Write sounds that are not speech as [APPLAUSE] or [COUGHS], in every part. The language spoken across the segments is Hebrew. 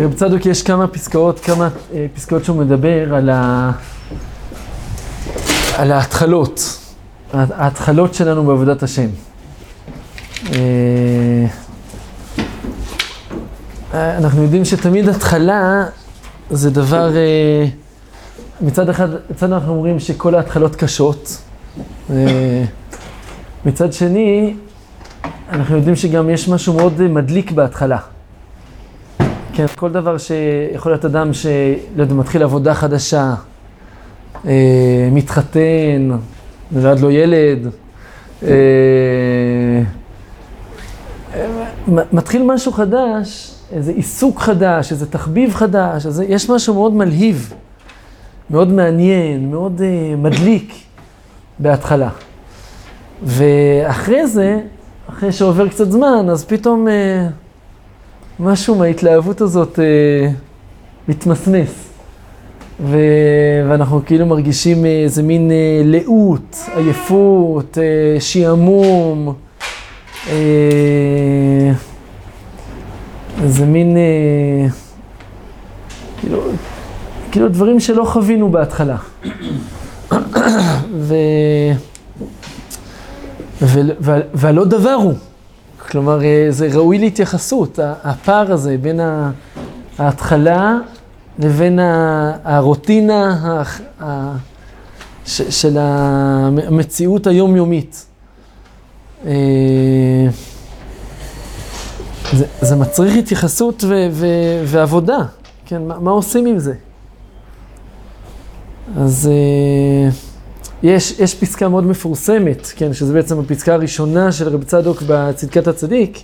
רב צדוק יש כמה פסקאות, כמה אה, פסקאות שהוא מדבר על, ה... על ההתחלות, ההתחלות שלנו בעבודת השם. אה, אנחנו יודעים שתמיד התחלה זה דבר, אה, מצד אחד, מצד אנחנו אומרים שכל ההתחלות קשות, מצד שני, אנחנו יודעים שגם יש משהו מאוד מדליק בהתחלה. כן, כל דבר שיכול להיות אדם שמתחיל עבודה חדשה, אה, מתחתן, נולד לו ילד, אה, מתחיל משהו חדש, איזה עיסוק חדש, איזה תחביב חדש, אז יש משהו מאוד מלהיב, מאוד מעניין, מאוד אה, מדליק בהתחלה. ואחרי זה, אחרי שעובר קצת זמן, אז פתאום אה, משהו מההתלהבות הזאת אה, מתמסמס. ו... ואנחנו כאילו מרגישים איזה מין אה, לאות, עייפות, אה, שעמום, אה, איזה מין, אה, כאילו, כאילו דברים שלא חווינו בהתחלה. [COUGHS] ו... והלא דבר הוא. כלומר, אה, זה ראוי להתייחסות, הפער הזה בין ההתחלה לבין הרוטינה של המציאות היומיומית. אה, זה, זה מצריך התייחסות ו, ו, ועבודה, כן, מה, מה עושים עם זה? אז... יש, יש פסקה מאוד מפורסמת, כן, שזה בעצם הפסקה הראשונה של רב צדוק בצדקת הצדיק,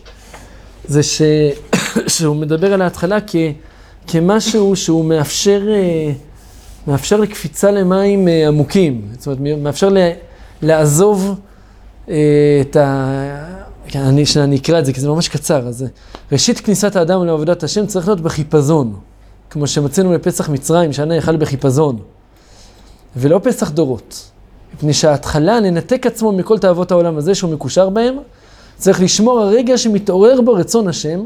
זה ש, [COUGHS] שהוא מדבר על ההתחלה כ, כמשהו שהוא מאפשר, אה, מאפשר לקפיצה למים אה, עמוקים, זאת אומרת, מאפשר ל, לעזוב אה, את ה... כן, אני, שאני אקרא את זה, כי זה ממש קצר. אז ראשית כניסת האדם לעבודת השם צריך להיות בחיפזון, כמו שמצינו בפסח מצרים, שהנה יאכל בחיפזון, ולא פסח דורות. מפני שההתחלה, לנתק עצמו מכל תאוות העולם הזה שהוא מקושר בהם, צריך לשמור הרגע שמתעורר בו רצון השם,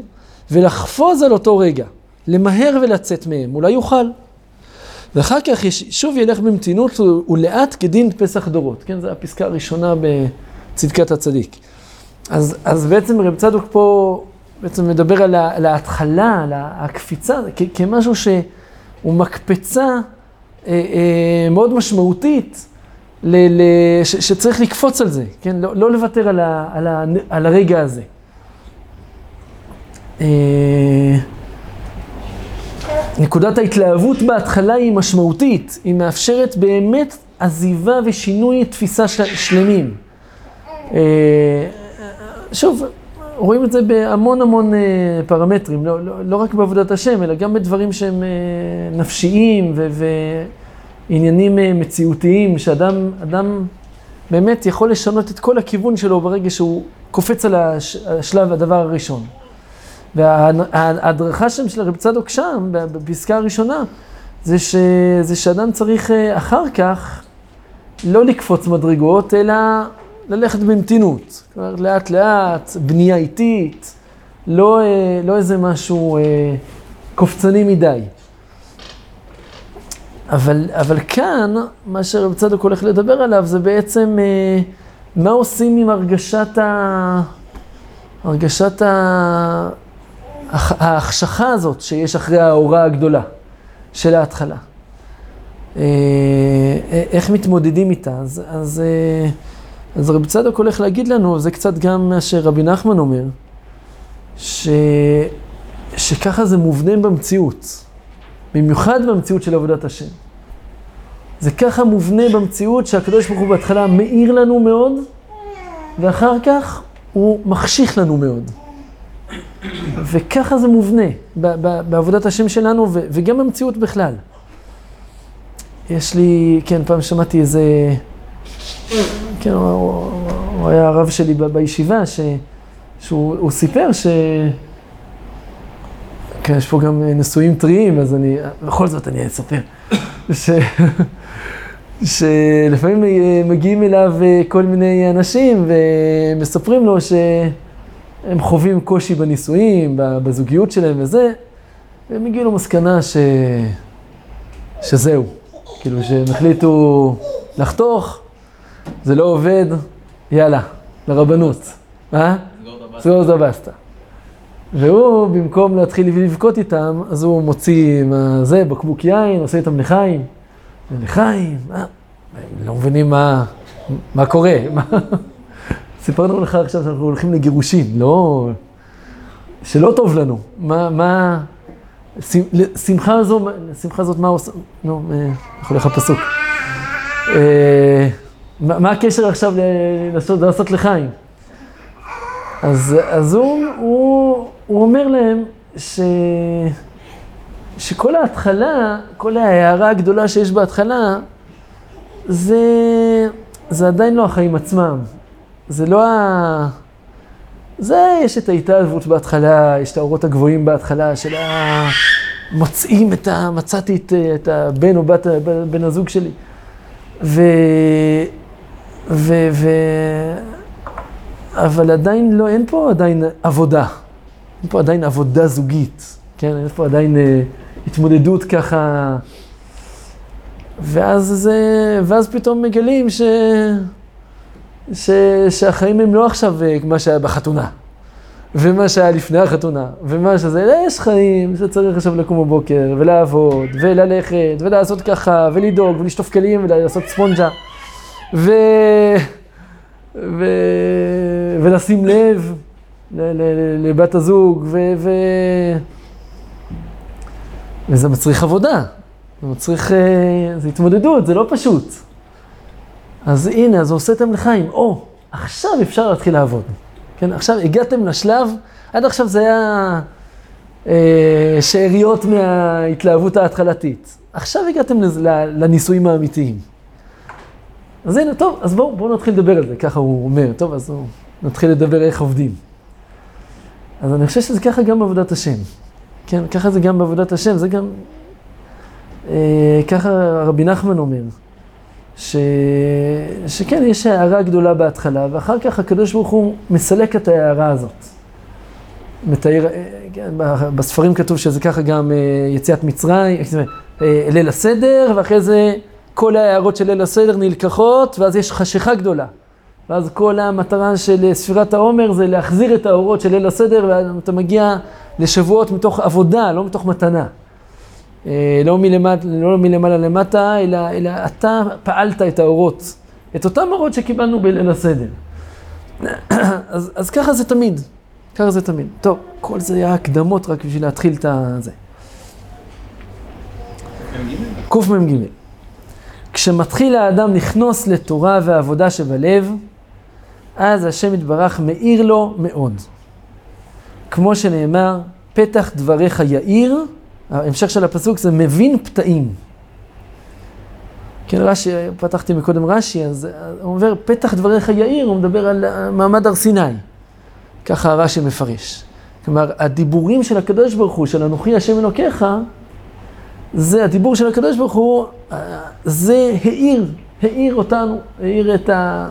ולחפוז על אותו רגע, למהר ולצאת מהם, אולי יוכל. ואחר כך שוב ילך במתינות ולאט כדין פסח דורות. כן, זו הפסקה הראשונה בצדקת הצדיק. אז, אז בעצם רב צדוק פה בעצם מדבר על, ה, על ההתחלה, על הקפיצה, כ, כמשהו שהוא מקפצה אה, אה, מאוד משמעותית ל, ל, ש, שצריך לקפוץ על זה, כן? לא, לא לוותר על, ה, על, ה, על הרגע הזה. אה, נקודת ההתלהבות בהתחלה היא משמעותית, היא מאפשרת באמת עזיבה ושינוי תפיסה של, שלמים. אה, שוב, רואים את זה בהמון המון אה, פרמטרים, לא, לא, לא רק בעבודת השם, אלא גם בדברים שהם נפשיים ו... ו עניינים אה, מציאותיים, שאדם אדם באמת יכול לשנות את כל הכיוון שלו ברגע שהוא קופץ על השלב, הדבר הראשון. וההדרכה שם של הרב צדוק שם, בפסקה הראשונה, זה, ש, זה שאדם צריך אה, אחר כך לא לקפוץ מדרגות, אלא ללכת במתינות. כלומר, לאט לאט, בנייה איטית, לא, אה, לא איזה משהו קופצני מדי. אבל, אבל כאן, מה שרב צדוק הולך לדבר עליו זה בעצם אה, מה עושים עם הרגשת, ה... הרגשת ה... ההחשכה הזאת שיש אחרי ההוראה הגדולה של ההתחלה. אה, אה, איך מתמודדים איתה? אז, אז, אה, אז רב צדוק הולך להגיד לנו, זה קצת גם מה שרבי נחמן אומר, ש, שככה זה מובנה במציאות. במיוחד במציאות של עבודת השם. זה ככה מובנה במציאות שהקדוש ברוך הוא בהתחלה מאיר לנו מאוד, ואחר כך הוא מחשיך לנו מאוד. וככה זה מובנה בעבודת השם שלנו וגם במציאות בכלל. יש לי, כן, פעם שמעתי איזה, כן, הוא, הוא היה הרב שלי בישיבה, ש, שהוא סיפר ש... כן, יש פה גם נשואים טריים, אז אני, בכל זאת אני אספר. ש... [LAUGHS] שלפעמים מגיעים אליו כל מיני אנשים ומספרים לו שהם חווים קושי בנישואים, בזוגיות שלהם וזה, והם הגיעו למסקנה ש... שזהו, כאילו שהם החליטו לחתוך, זה לא עובד, יאללה, לרבנות. אה? סגור את הבסטה. והוא, במקום להתחיל לבכות איתם, אז הוא מוציא מה זה, בקבוק יין, עושה איתם לחיים. לחיים, מה? לא מבינים מה, מה קורה. מה... סיפרנו לך עכשיו שאנחנו הולכים לגירושים, לא... שלא טוב לנו. מה, מה... שמחה זו, שמחה זאת מה עושה? נו, איך הולך הפסוק? אה, מה הקשר עכשיו לעשות לחיים? אז, אז הוא, הוא, הוא אומר להם ש, שכל ההתחלה, כל ההערה הגדולה שיש בהתחלה, זה, זה עדיין לא החיים עצמם. זה לא ה... זה, יש את ההתאהבות בהתחלה, יש את האורות הגבוהים בהתחלה של ה... מוצאים את ה... מצאתי את, את הבן או בת, בן הזוג שלי. ו... ו... ו... אבל עדיין לא, אין פה עדיין עבודה. אין פה עדיין עבודה זוגית, כן? אין פה עדיין אה, התמודדות ככה. ואז זה... ואז פתאום מגלים ש... ש... שהחיים הם לא עכשיו אה, מה שהיה בחתונה, ומה שהיה לפני החתונה, ומה שזה, אלא יש חיים שצריך עכשיו לקום בבוקר, ולעבוד, וללכת, ולעשות ככה, ולדאוג, ולשטוף כלים, ולעשות ספונג'ה, ו... ו... ולשים לב. לבת הזוג, ו... ו... וזה מצריך עבודה, זה מצריך, אה, זה התמודדות, זה לא פשוט. אז הנה, אז הוא עושה את המלחיים, או, עכשיו אפשר להתחיל לעבוד. כן, עכשיו הגעתם לשלב, עד עכשיו זה היה אה, שאריות מההתלהבות ההתחלתית. עכשיו הגעתם לז, לניסויים האמיתיים. אז הנה, טוב, אז בואו בוא נתחיל לדבר על זה, ככה הוא אומר, טוב, אז בואו נתחיל לדבר איך עובדים. אז אני חושב שזה ככה גם בעבודת השם. כן, ככה זה גם בעבודת השם, זה גם... אה, ככה רבי נחמן אומר. ש... שכן, יש הערה גדולה בהתחלה, ואחר כך הקדוש ברוך הוא מסלק את ההערה הזאת. מתאר, כן, בספרים כתוב שזה ככה גם אה, יציאת מצרים, אה, ליל הסדר, ואחרי זה כל ההערות של ליל הסדר נלקחות, ואז יש חשיכה גדולה. ואז כל המטרה של ספירת העומר זה להחזיר את האורות של ליל הסדר, ואתה מגיע לשבועות מתוך עבודה, לא מתוך מתנה. אה, לא מלמעלה, לא מלמעלה למטה, אלא, אלא אתה פעלת את האורות, את אותם אורות שקיבלנו בליל הסדר. [COUGHS] אז, אז ככה זה תמיד, ככה זה תמיד. טוב, כל זה היה הקדמות רק בשביל להתחיל את זה. קמ"ג. כשמתחיל האדם לכנוס לתורה ועבודה שבלב, אז השם יתברך מאיר לו מאוד. כמו שנאמר, פתח דבריך יאיר, ההמשך של הפסוק זה מבין פתאים. כן, רש"י, פתחתי מקודם רש"י, אז הוא אומר, פתח דבריך יאיר, הוא מדבר על מעמד הר סיני. ככה רש"י מפרש. כלומר, הדיבורים של הקדוש ברוך הוא, של אנוכי השם אלוקיך, זה, הדיבור של הקדוש ברוך הוא, זה האיר, האיר אותנו, האיר את ה...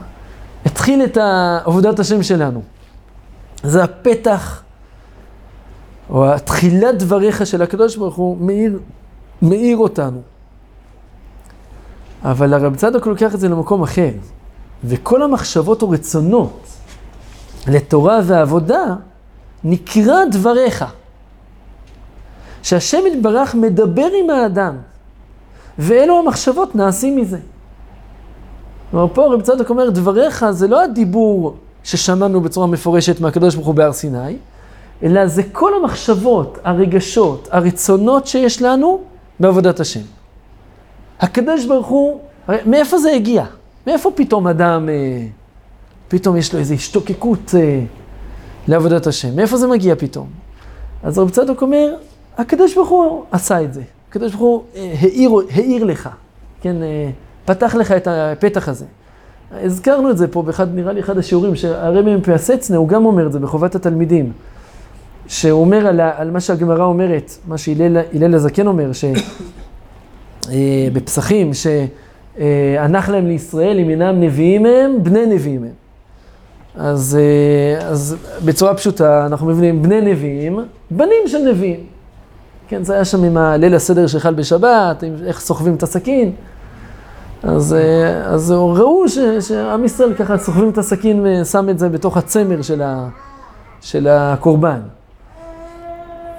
התחיל את עבודת השם שלנו. זה הפתח או התחילת דבריך של הקדוש ברוך הוא מאיר, מאיר אותנו. אבל הרב צדוק לוקח את זה למקום אחר, וכל המחשבות או רצונות לתורה ועבודה נקרא דבריך. שהשם יתברך מדבר עם האדם, ואלו המחשבות נעשים מזה. כלומר, פה רב צדוק אומר, דבריך זה לא הדיבור ששמענו בצורה מפורשת מהקדוש ברוך הוא בהר סיני, אלא זה כל המחשבות, הרגשות, הרצונות שיש לנו בעבודת השם. הקדוש ברוך הוא, הרי מאיפה זה הגיע? מאיפה פתאום אדם, אה, פתאום יש לו איזו השתוקקות אה, לעבודת השם? מאיפה זה מגיע פתאום? אז רב צדוק אומר, הקדוש ברוך הוא עשה את זה. הקדוש ברוך הוא אה, העיר, העיר לך, כן, אה, פתח לך את הפתח הזה. הזכרנו את זה פה באחד, נראה לי אחד השיעורים, שהרבי מפי הסצנה, הוא גם אומר את זה בחובת התלמידים. שהוא אומר על, על מה שהגמרא אומרת, מה שהלל הזקן אומר, שבפסחים, אה, שענך להם לישראל, אם אינם נביאים הם, בני נביאים הם. אז, אה, אז בצורה פשוטה אנחנו מבינים, בני נביאים, בנים של נביאים. כן, זה היה שם עם הליל הסדר שחל בשבת, עם איך סוחבים את הסכין. אז, אה, אז ראו ש, שעם ישראל ככה סוחבים את הסכין ושם את זה בתוך הצמר של, ה, של הקורבן.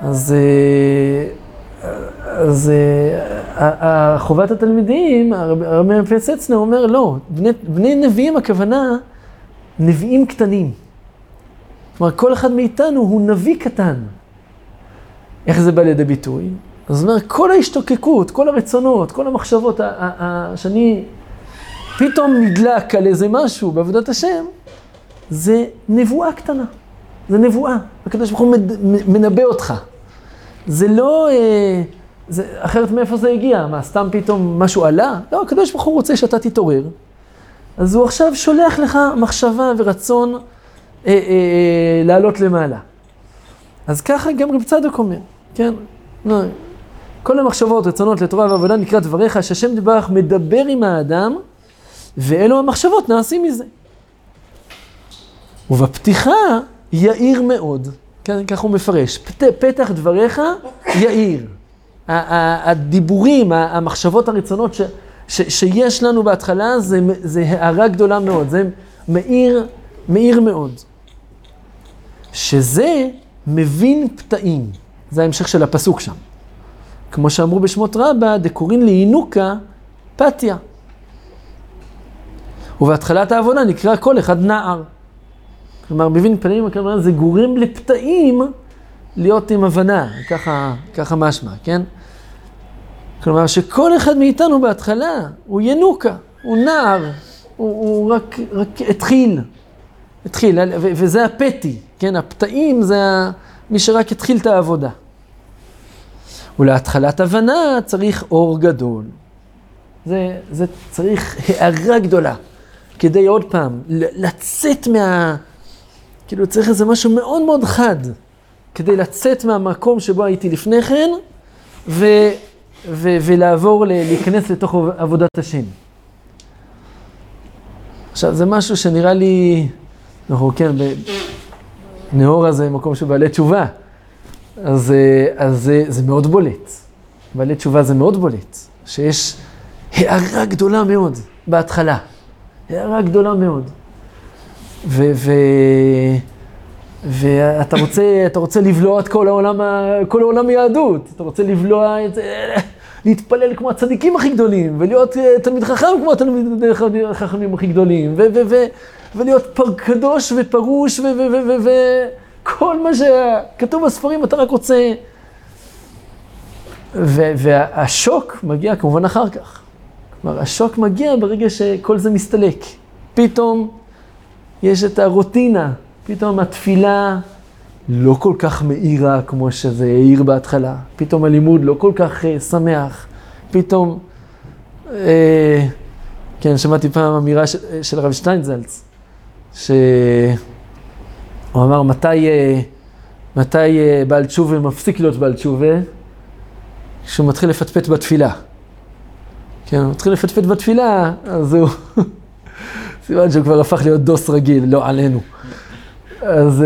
אז, אה, אז אה, חובת התלמידים, הרבי מפייסצנר אומר לא, בני, בני נביאים הכוונה נביאים קטנים. כלומר, כל אחד מאיתנו הוא נביא קטן. איך זה בא לידי ביטוי? זאת אומרת, כל ההשתוקקות, כל הרצונות, כל המחשבות, שאני פתאום נדלק על איזה משהו בעבודת השם, זה נבואה קטנה. זה נבואה. הקדוש ברוך הוא מנבא אותך. זה לא... אה, זה, אחרת מאיפה זה הגיע? מה, סתם פתאום משהו עלה? לא, הקדוש ברוך הוא רוצה שאתה תתעורר. אז הוא עכשיו שולח לך מחשבה ורצון אה, אה, אה, לעלות למעלה. אז ככה גם רב צדוק אומר, כן? לא, כל המחשבות, רצונות לתורה ועבודה נקרא דבריך, שהשם דברך מדבר עם האדם, ואלו המחשבות נעשים מזה. ובפתיחה יאיר מאוד, כן, ככה הוא מפרש, פת, פתח דבריך יאיר. הדיבורים, המחשבות הרצונות ש, ש, שיש לנו בהתחלה, זה, זה הערה גדולה מאוד, זה מאיר, מאיר מאוד. שזה מבין פתאים, זה ההמשך של הפסוק שם. כמו שאמרו בשמות רבה, דקורין לינוקה פתיה. ובהתחלת העבודה נקרא כל אחד נער. כלומר, מבין פנים, הכוונה זה גורם לפתאים להיות עם הבנה, ככה, ככה משמע, כן? כלומר, שכל אחד מאיתנו בהתחלה הוא ינוקה, הוא נער, הוא, הוא רק, רק התחיל, התחיל, וזה הפתי, כן? הפתאים זה מי שרק התחיל את העבודה. ולהתחלת הבנה צריך אור גדול. זה, זה צריך הערה גדולה, כדי עוד פעם, לצאת מה... כאילו צריך איזה משהו מאוד מאוד חד, כדי לצאת מהמקום שבו הייתי לפני כן, ו, ו, ולעבור, ל, להיכנס לתוך עבודת השם. עכשיו, זה משהו שנראה לי, אנחנו כן, נאורה זה מקום של בעלי תשובה. אז, אה, אז זה, זה מאוד בולט. בעלי תשובה זה מאוד בולט. שיש הערה גדולה מאוד בהתחלה. הערה גדולה מאוד. ו, ו, ואתה רוצה, אתה רוצה לבלוע את כל העולם, כל העולם היהדות. אתה רוצה לבלוע את זה, להתפלל כמו הצדיקים הכי גדולים, ולהיות אה, תלמיד חכם כמו התלמידי החכמים הכי גדולים, ו, ו, ו, ולהיות פר קדוש ופרוש, ו... ו, ו, ו, ו כל מה שכתוב בספרים אתה רק רוצה... והשוק מגיע כמובן אחר כך. כלומר, השוק מגיע ברגע שכל זה מסתלק. פתאום יש את הרוטינה, פתאום התפילה לא כל כך מאירה כמו שזה העיר בהתחלה. פתאום הלימוד לא כל כך uh, שמח. פתאום, uh, כן, שמעתי פעם אמירה של, של הרב שטיינזלץ, ש... הוא אמר, מתי, אה, מתי אה, בעל תשובה מפסיק להיות בעל תשובה? כשהוא מתחיל לפטפט בתפילה. כן, הוא מתחיל לפטפט בתפילה, אז הוא... [LAUGHS] סימן שהוא כבר הפך להיות דוס רגיל, לא עלינו. אז... [LAUGHS]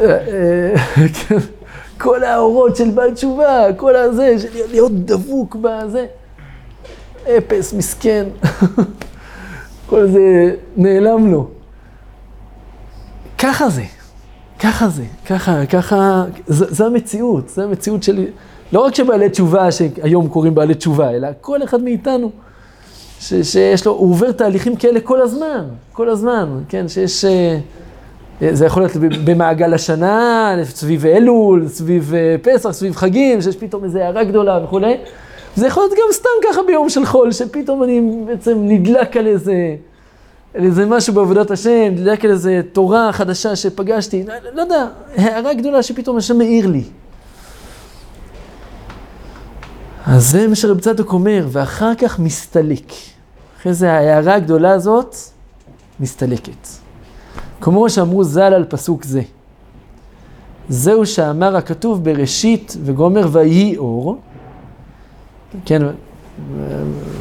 אה, כן, כל האורות של בעל תשובה, כל הזה, של להיות דבוק בזה. אפס, מסכן. [LAUGHS] כל זה נעלם לו. ככה זה, ככה זה, ככה, ככה, זו המציאות, זו המציאות של, לא רק שבעלי תשובה, שהיום קוראים בעלי תשובה, אלא כל אחד מאיתנו, ש, שיש לו, הוא עובר תהליכים כאלה כל הזמן, כל הזמן, כן, שיש, אה, זה יכול להיות במעגל השנה, סביב אלול, סביב אה, פסח, סביב חגים, שיש פתאום איזו הערה גדולה וכולי. זה יכול להיות גם סתם ככה ביום של חול, שפתאום אני בעצם נדלק על איזה... איזה משהו בעבודת השם, דלק על איזה תורה חדשה שפגשתי, לא, לא יודע, הערה גדולה שפתאום השם מאיר לי. אז זה מה שרב צדוק אומר, ואחר כך מסתלק. אחרי זה ההערה הגדולה הזאת מסתלקת. כמו שאמרו ז"ל על פסוק זה. זהו שאמר הכתוב בראשית וגומר ויהי אור. כן,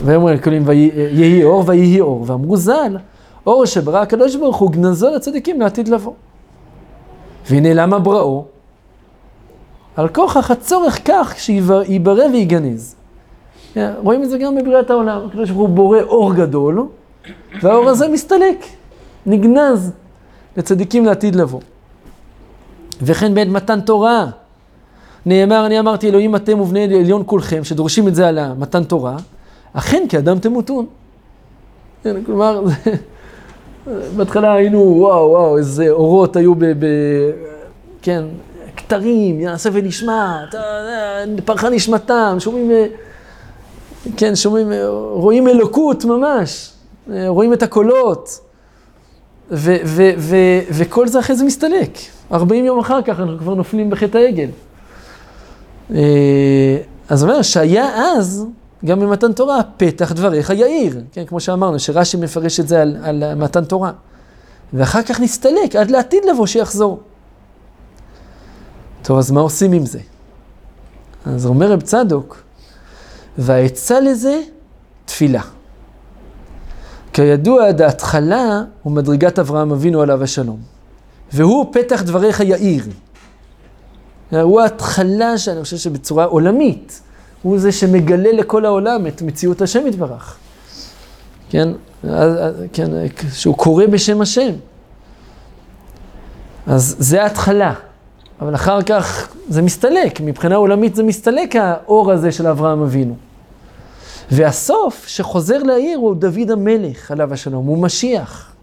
ואמרו אלוהים ויהי אור ויהי אור. ואמרו ז"ל, אור שברא הקדוש ברוך הוא גנזו לצדיקים לעתיד לבוא. והנה למה בראו? על כוכך הצורך כך שיברא ויגנז. רואים את זה גם בבריאת העולם, הקדוש ברוך הוא בורא אור גדול, והאור הזה מסתלק, נגנז לצדיקים לעתיד לבוא. וכן בעת מתן תורה, נאמר, אני אמרתי, אלוהים אתם ובני עליון כולכם, שדורשים את זה על מתן תורה, אכן כאדם תמותון. כן, כלומר, [LAUGHS] בהתחלה היינו, וואו, וואו, איזה אורות היו ב... ב כן, כתרים, יעשה ונשמע, פרחה נשמתם, שומעים, אה, כן, שומעים, אה, רואים אלוקות ממש, אה, רואים את הקולות, ו, ו, ו, וכל זה אחרי זה מסתלק. 40 יום אחר כך אנחנו כבר נופלים בחטא העגל. אז אומר, שהיה אז, גם במתן תורה, פתח דבריך יאיר, כן, כמו שאמרנו, שרש"י מפרש את זה על, על מתן תורה. ואחר כך נסתלק עד לעתיד לבוא שיחזור. טוב, אז מה עושים עם זה? אז אומר רב צדוק, והעצה לזה, תפילה. כידוע, עד ההתחלה הוא מדרגת אברהם אבינו עליו השלום. והוא פתח דבריך יאיר. הוא ההתחלה שאני חושב שבצורה עולמית, הוא זה שמגלה לכל העולם את מציאות השם יתברך. כן, כן, שהוא קורא בשם השם. אז זה ההתחלה. אבל אחר כך זה מסתלק, מבחינה עולמית זה מסתלק האור הזה של אברהם אבינו. והסוף שחוזר לעיר הוא דוד המלך, עליו השלום, הוא משיח.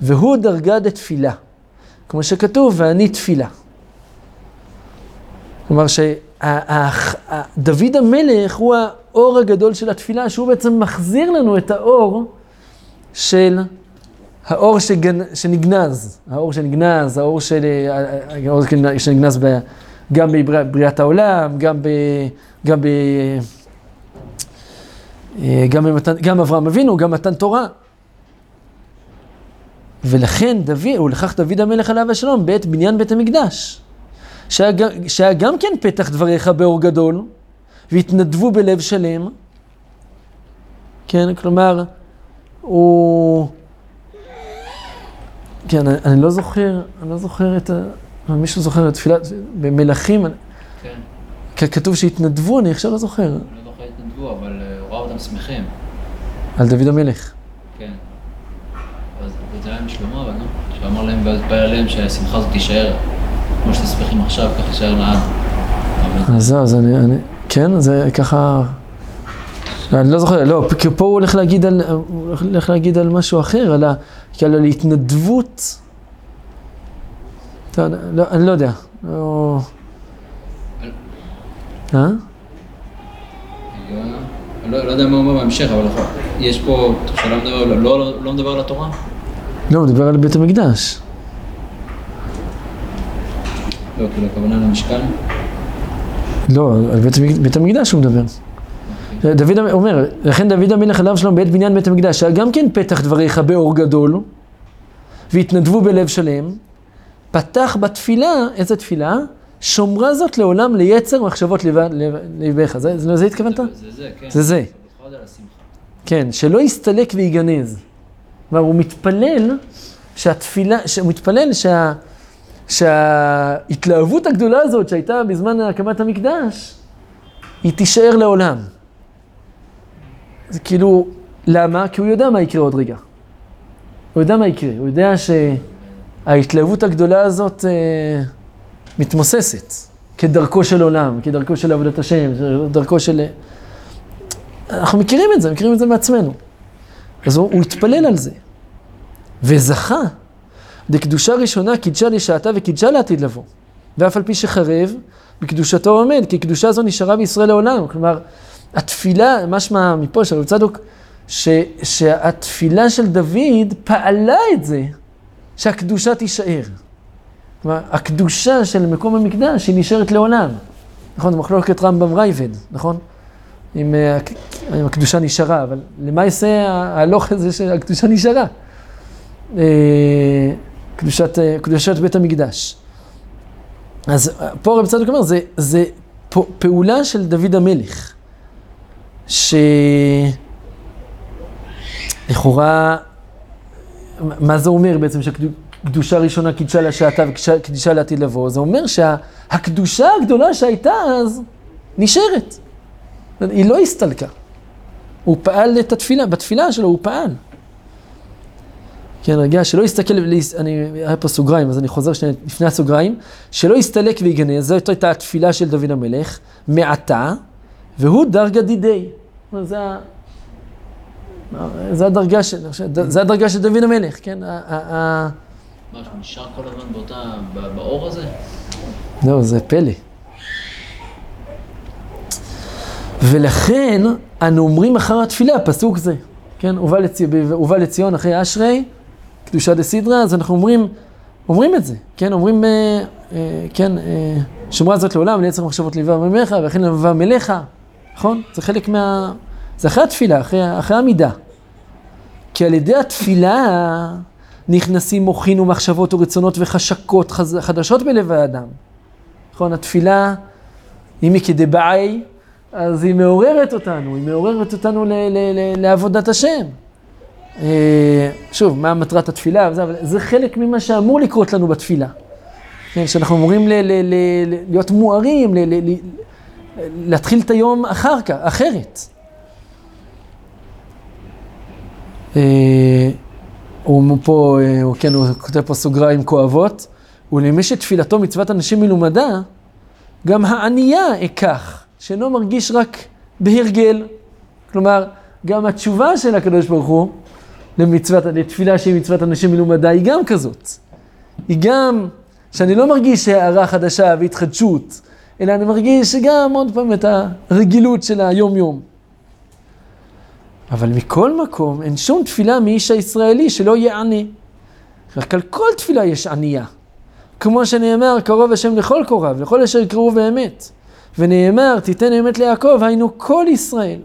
והוא דרגה דתפילה. כמו שכתוב, ואני תפילה. כלומר שדוד המלך הוא האור הגדול של התפילה, שהוא בעצם מחזיר לנו את האור של האור שגנ... שנגנז, האור שנגנז, האור, של... האור שנגנז ב... גם בבריאת העולם, גם ב... גם ב... גם, במתן... גם אברהם אבינו, גם מתן תורה. ולכן דוד, ולכך דוד המלך עליו השלום בעת בניין בית המקדש, שהיה, שהיה גם כן פתח דבריך באור גדול, והתנדבו בלב שלם, כן, כלומר, הוא... כן, אני, אני לא זוכר, אני לא זוכר את ה... מישהו זוכר את תפילת, במלכים, כן. כתוב שהתנדבו, אני עכשיו לא זוכר. אני לא זוכר התנדבו, אבל אה, הוא ראה אותם שמחים. על דוד המלך. כן. אז זה היה עם שלמה, אבל לא, שהוא אמר להם, ואז בא אליהם שהשמחה הזאת תישאר, כמו שאתם שמחים עכשיו, ככה תישאר לעד. אז זהו, אז אני, כן, זה ככה... אני לא זוכר, לא, כי פה הוא הולך להגיד על, הוא הולך להגיד על משהו אחר, על, ה, כאילו על התנדבות. טוב, לא, אני לא יודע. לא... אה? לא, לא יודע מה הוא אומר בהמשך, אבל יש פה, שאתה לא מדבר, לא, לא, לא מדבר על התורה? לא, הוא מדבר על בית המקדש. לא, כאילו הכוונה למשכן? לא, על בית, בית המקדש הוא מדבר. דוד אומר, לכן דוד המלך עליו שלום בעת בניין בית המקדש, היה גם כן פתח דבריך באור גדול, והתנדבו בלב שלם, פתח בתפילה, איזה תפילה? שומרה זאת לעולם ליצר מחשבות ליבך. זה, זה, זה התכוונת? זה זה, כן. זה זה. כן, שלא יסתלק ויגנז. כלומר, הוא מתפלל שהתפילה, הוא מתפלל שה, שההתלהבות הגדולה הזאת שהייתה בזמן הקמת המקדש, היא תישאר לעולם. זה כאילו, למה? כי הוא יודע מה יקרה עוד רגע. הוא יודע מה יקרה, הוא יודע שההתלהבות הגדולה הזאת אה, מתמוססת, כדרכו של עולם, כדרכו של עבודת השם, כדרכו של... אנחנו מכירים את זה, מכירים את זה מעצמנו. אז הוא, הוא התפלל על זה, וזכה. דקדושה ראשונה קידשה לשעתה וקידשה לעתיד לבוא. ואף על פי שחרב, בקדושתו עומד, כי קדושה זו נשארה בישראל לעולם. כלומר, התפילה, משמע מפה של רב צדוק, ש, שהתפילה של דוד פעלה את זה, שהקדושה תישאר. כלומר, הקדושה של מקום המקדש היא נשארת לעולם. נכון, זה מחלוקת רמב"ם רייבד, נכון? אם, אם הקדושה נשארה, אבל למה יעשה ההלוך הזה שהקדושה נשארה? אה, קדושת, אה, קדושת בית המקדש. אז פה רב צדוק אומר, זה, זה פעולה של דוד המלך. שלכאורה, מה זה אומר בעצם קדושה ראשונה קידשה לשעתה וקדישה לעתיד לבוא, זה אומר שהקדושה הגדולה שהייתה אז נשארת. היא לא הסתלקה. הוא פעל את התפילה, בתפילה שלו הוא פעל. כן, רגע, שלא יסתכל, אני, היה פה סוגריים, אז אני חוזר שנייה לפני הסוגריים, שלא יסתלק ויגנז, זאת הייתה התפילה של דוד המלך, מעתה, והוא דרגה דידי. זה, זה הדרגה של, זה הדרגה של דוד המלך, כן? מה, נשאר כל הזמן באותה, באור הזה? לא, זה פלא. ולכן אנו אומרים אחר התפילה, פסוק זה, כן, ובא, לצי, ובא לציון אחרי אשרי, קדושה דסידרא, אז אנחנו אומרים, אומרים את זה, כן, אומרים, אה, אה, כן, אה, שמרה זאת לעולם, ליצר מחשבות ליבה ממך, וכן לבבה מלך, נכון? זה חלק מה... זה אחרי התפילה, אחרי, אחרי המידה. כי על ידי התפילה נכנסים מוחין ומחשבות ורצונות וחשקות חדשות בלב האדם. נכון, התפילה, אם היא כדבעי, אז היא מעוררת אותנו, היא מעוררת אותנו ל- ל- ל- לעבודת השם. אה, שוב, מה מטרת התפילה? אבל זה חלק ממה שאמור לקרות לנו בתפילה. כן, שאנחנו אמורים ל- ל- ל- להיות מוארים, ל- ל- להתחיל את היום אחר כך, אחרת. אה, הוא פה, אה, הוא, כן, הוא כותב פה סוגריים כואבות, ולמי שתפילתו מצוות אנשים מלומדה, גם הענייה אקח, שאינו מרגיש רק בהרגל. כלומר, גם התשובה של הקדוש ברוך הוא למצוות, לתפילה שהיא מצוות אנשים מלומדה, היא גם כזאת. היא גם, שאני לא מרגיש הערה חדשה והתחדשות, אלא אני מרגיש שגם עוד פעם את הרגילות של היום-יום. אבל מכל מקום, אין שום תפילה מאיש הישראלי שלא יהיה עני. רק על כל תפילה יש ענייה. כמו שנאמר, קרוב השם לכל קוריו, לכל אשר יקראו באמת. ונאמר, תיתן אמת ליעקב, היינו כל ישראל.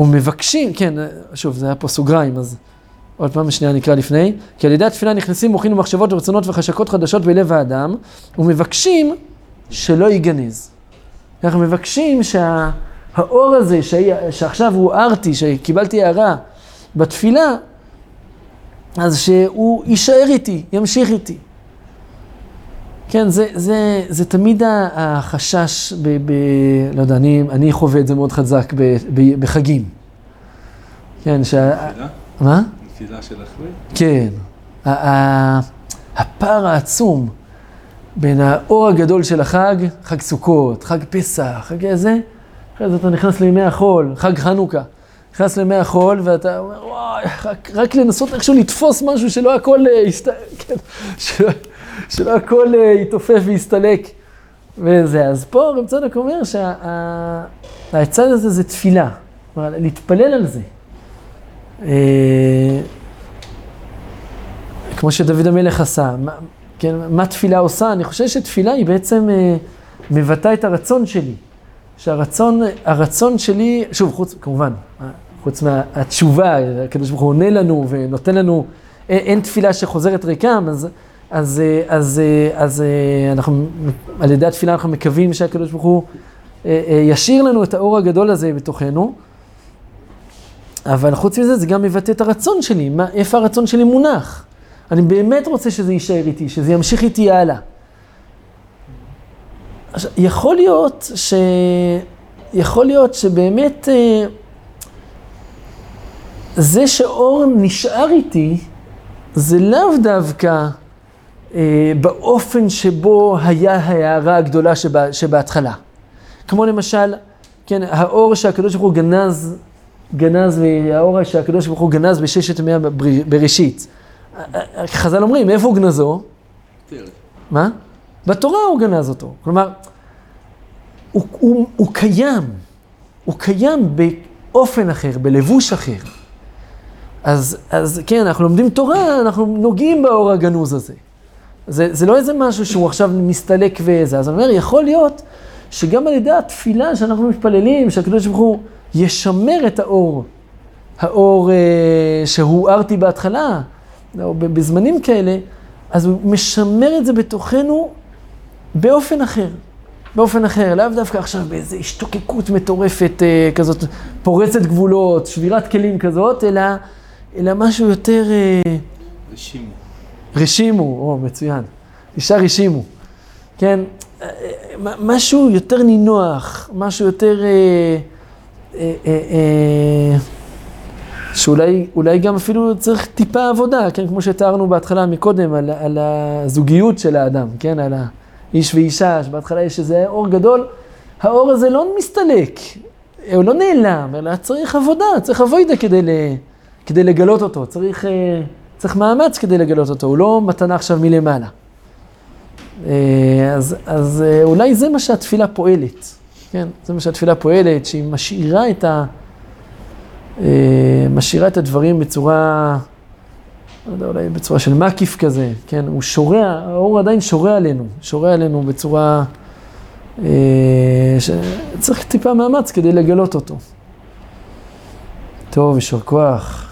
ומבקשים, כן, שוב, זה היה פה סוגריים, אז עוד פעם שנייה נקרא לפני. כי על ידי התפילה נכנסים מוחין ומחשבות ורצונות וחשקות חדשות בלב האדם, ומבקשים שלא ייגנז. אנחנו מבקשים שהאור הזה, שעכשיו הוא ארתי, שקיבלתי הערה בתפילה, אז שהוא יישאר איתי, ימשיך איתי. כן, זה, זה, זה תמיד החשש, ב, ב, לא יודע, אני, אני חווה את זה מאוד חזק ב, ב, בחגים. כן, שה... נפילה? מה? נפילה של אחרי? כן. הפער העצום בין האור הגדול של החג, חג סוכות, חג פסח, חג איזה, אחרי זה אתה נכנס לימי החול, חג חנוכה. נכנס לימי החול ואתה אומר, וואי, רק, רק לנסות איכשהו לתפוס משהו שלא הכל יסת... [LAUGHS] כן, שלא, שלא הכל יתעופף ויסתלק. וזה, אז פה רב צדוק אומר שהעצה שה... הזה זה תפילה, כלומר, להתפלל על זה. כמו שדוד המלך עשה, מה, כן, מה תפילה עושה? אני חושב שתפילה היא בעצם מבטאה את הרצון שלי. שהרצון, הרצון שלי, שוב, חוץ, כמובן, חוץ מהתשובה, הקדוש ברוך הוא עונה לנו ונותן לנו, אין תפילה שחוזרת ריקם, אז, אז, אז, אז אנחנו, על ידי התפילה אנחנו מקווים שהקדוש ברוך הוא ישאיר לנו את האור הגדול הזה בתוכנו, אבל חוץ מזה זה גם מבטא את הרצון שלי, מה, איפה הרצון שלי מונח. אני באמת רוצה שזה יישאר איתי, שזה ימשיך איתי הלאה. יכול להיות ש... יכול להיות שבאמת זה שאור נשאר איתי, זה לאו דווקא אה, באופן שבו היה ההערה הגדולה שבה, שבהתחלה. כמו למשל, כן, האור שהקדוש ברוך הוא גנז, גנז, והאור שהקדוש ברוך הוא גנז בששת ימי בראשית. חז"ל אומרים, איפה הוא גנזו? מה? בתורה הוא גנז אותו. כלומר, הוא, הוא, הוא קיים, הוא קיים באופן אחר, בלבוש אחר. אז, אז כן, אנחנו לומדים תורה, אנחנו נוגעים באור הגנוז הזה. זה, זה לא איזה משהו שהוא עכשיו מסתלק וזה. אז אני אומר, יכול להיות שגם על ידי התפילה שאנחנו מתפללים, שהקדוש ברוך הוא ישמר את האור, האור אה, שהוארתי בהתחלה, או בזמנים כאלה, אז הוא משמר את זה בתוכנו באופן אחר. באופן אחר, לאו דווקא עכשיו באיזו השתוקקות מטורפת אה, כזאת, פורצת גבולות, שבירת כלים כזאת, אלא אלא משהו יותר אה, רשימו. רשימו, או מצוין, אישה רשימו, כן, אה, אה, משהו יותר נינוח, משהו יותר, אה, שאולי אולי גם אפילו צריך טיפה עבודה, כן, כמו שתיארנו בהתחלה מקודם, על, על הזוגיות של האדם, כן, על האיש ואישה, שבהתחלה יש איזה אור גדול, האור הזה לא מסתלק, הוא לא נעלם, אלא צריך עבודה, צריך אבוידה כדי, ל, כדי לגלות אותו, צריך, צריך מאמץ כדי לגלות אותו, הוא לא מתנה עכשיו מלמעלה. אה, אז, אז אה, אולי זה מה שהתפילה פועלת, כן? זה מה שהתפילה פועלת, שהיא משאירה את, ה, אה, משאירה את הדברים בצורה, לא יודע, אולי בצורה של מקיף כזה, כן? הוא שורע, האור עדיין שורע עלינו, שורע עלינו בצורה... שצריך טיפה מאמץ כדי לגלות אותו. טוב, יישר כוח.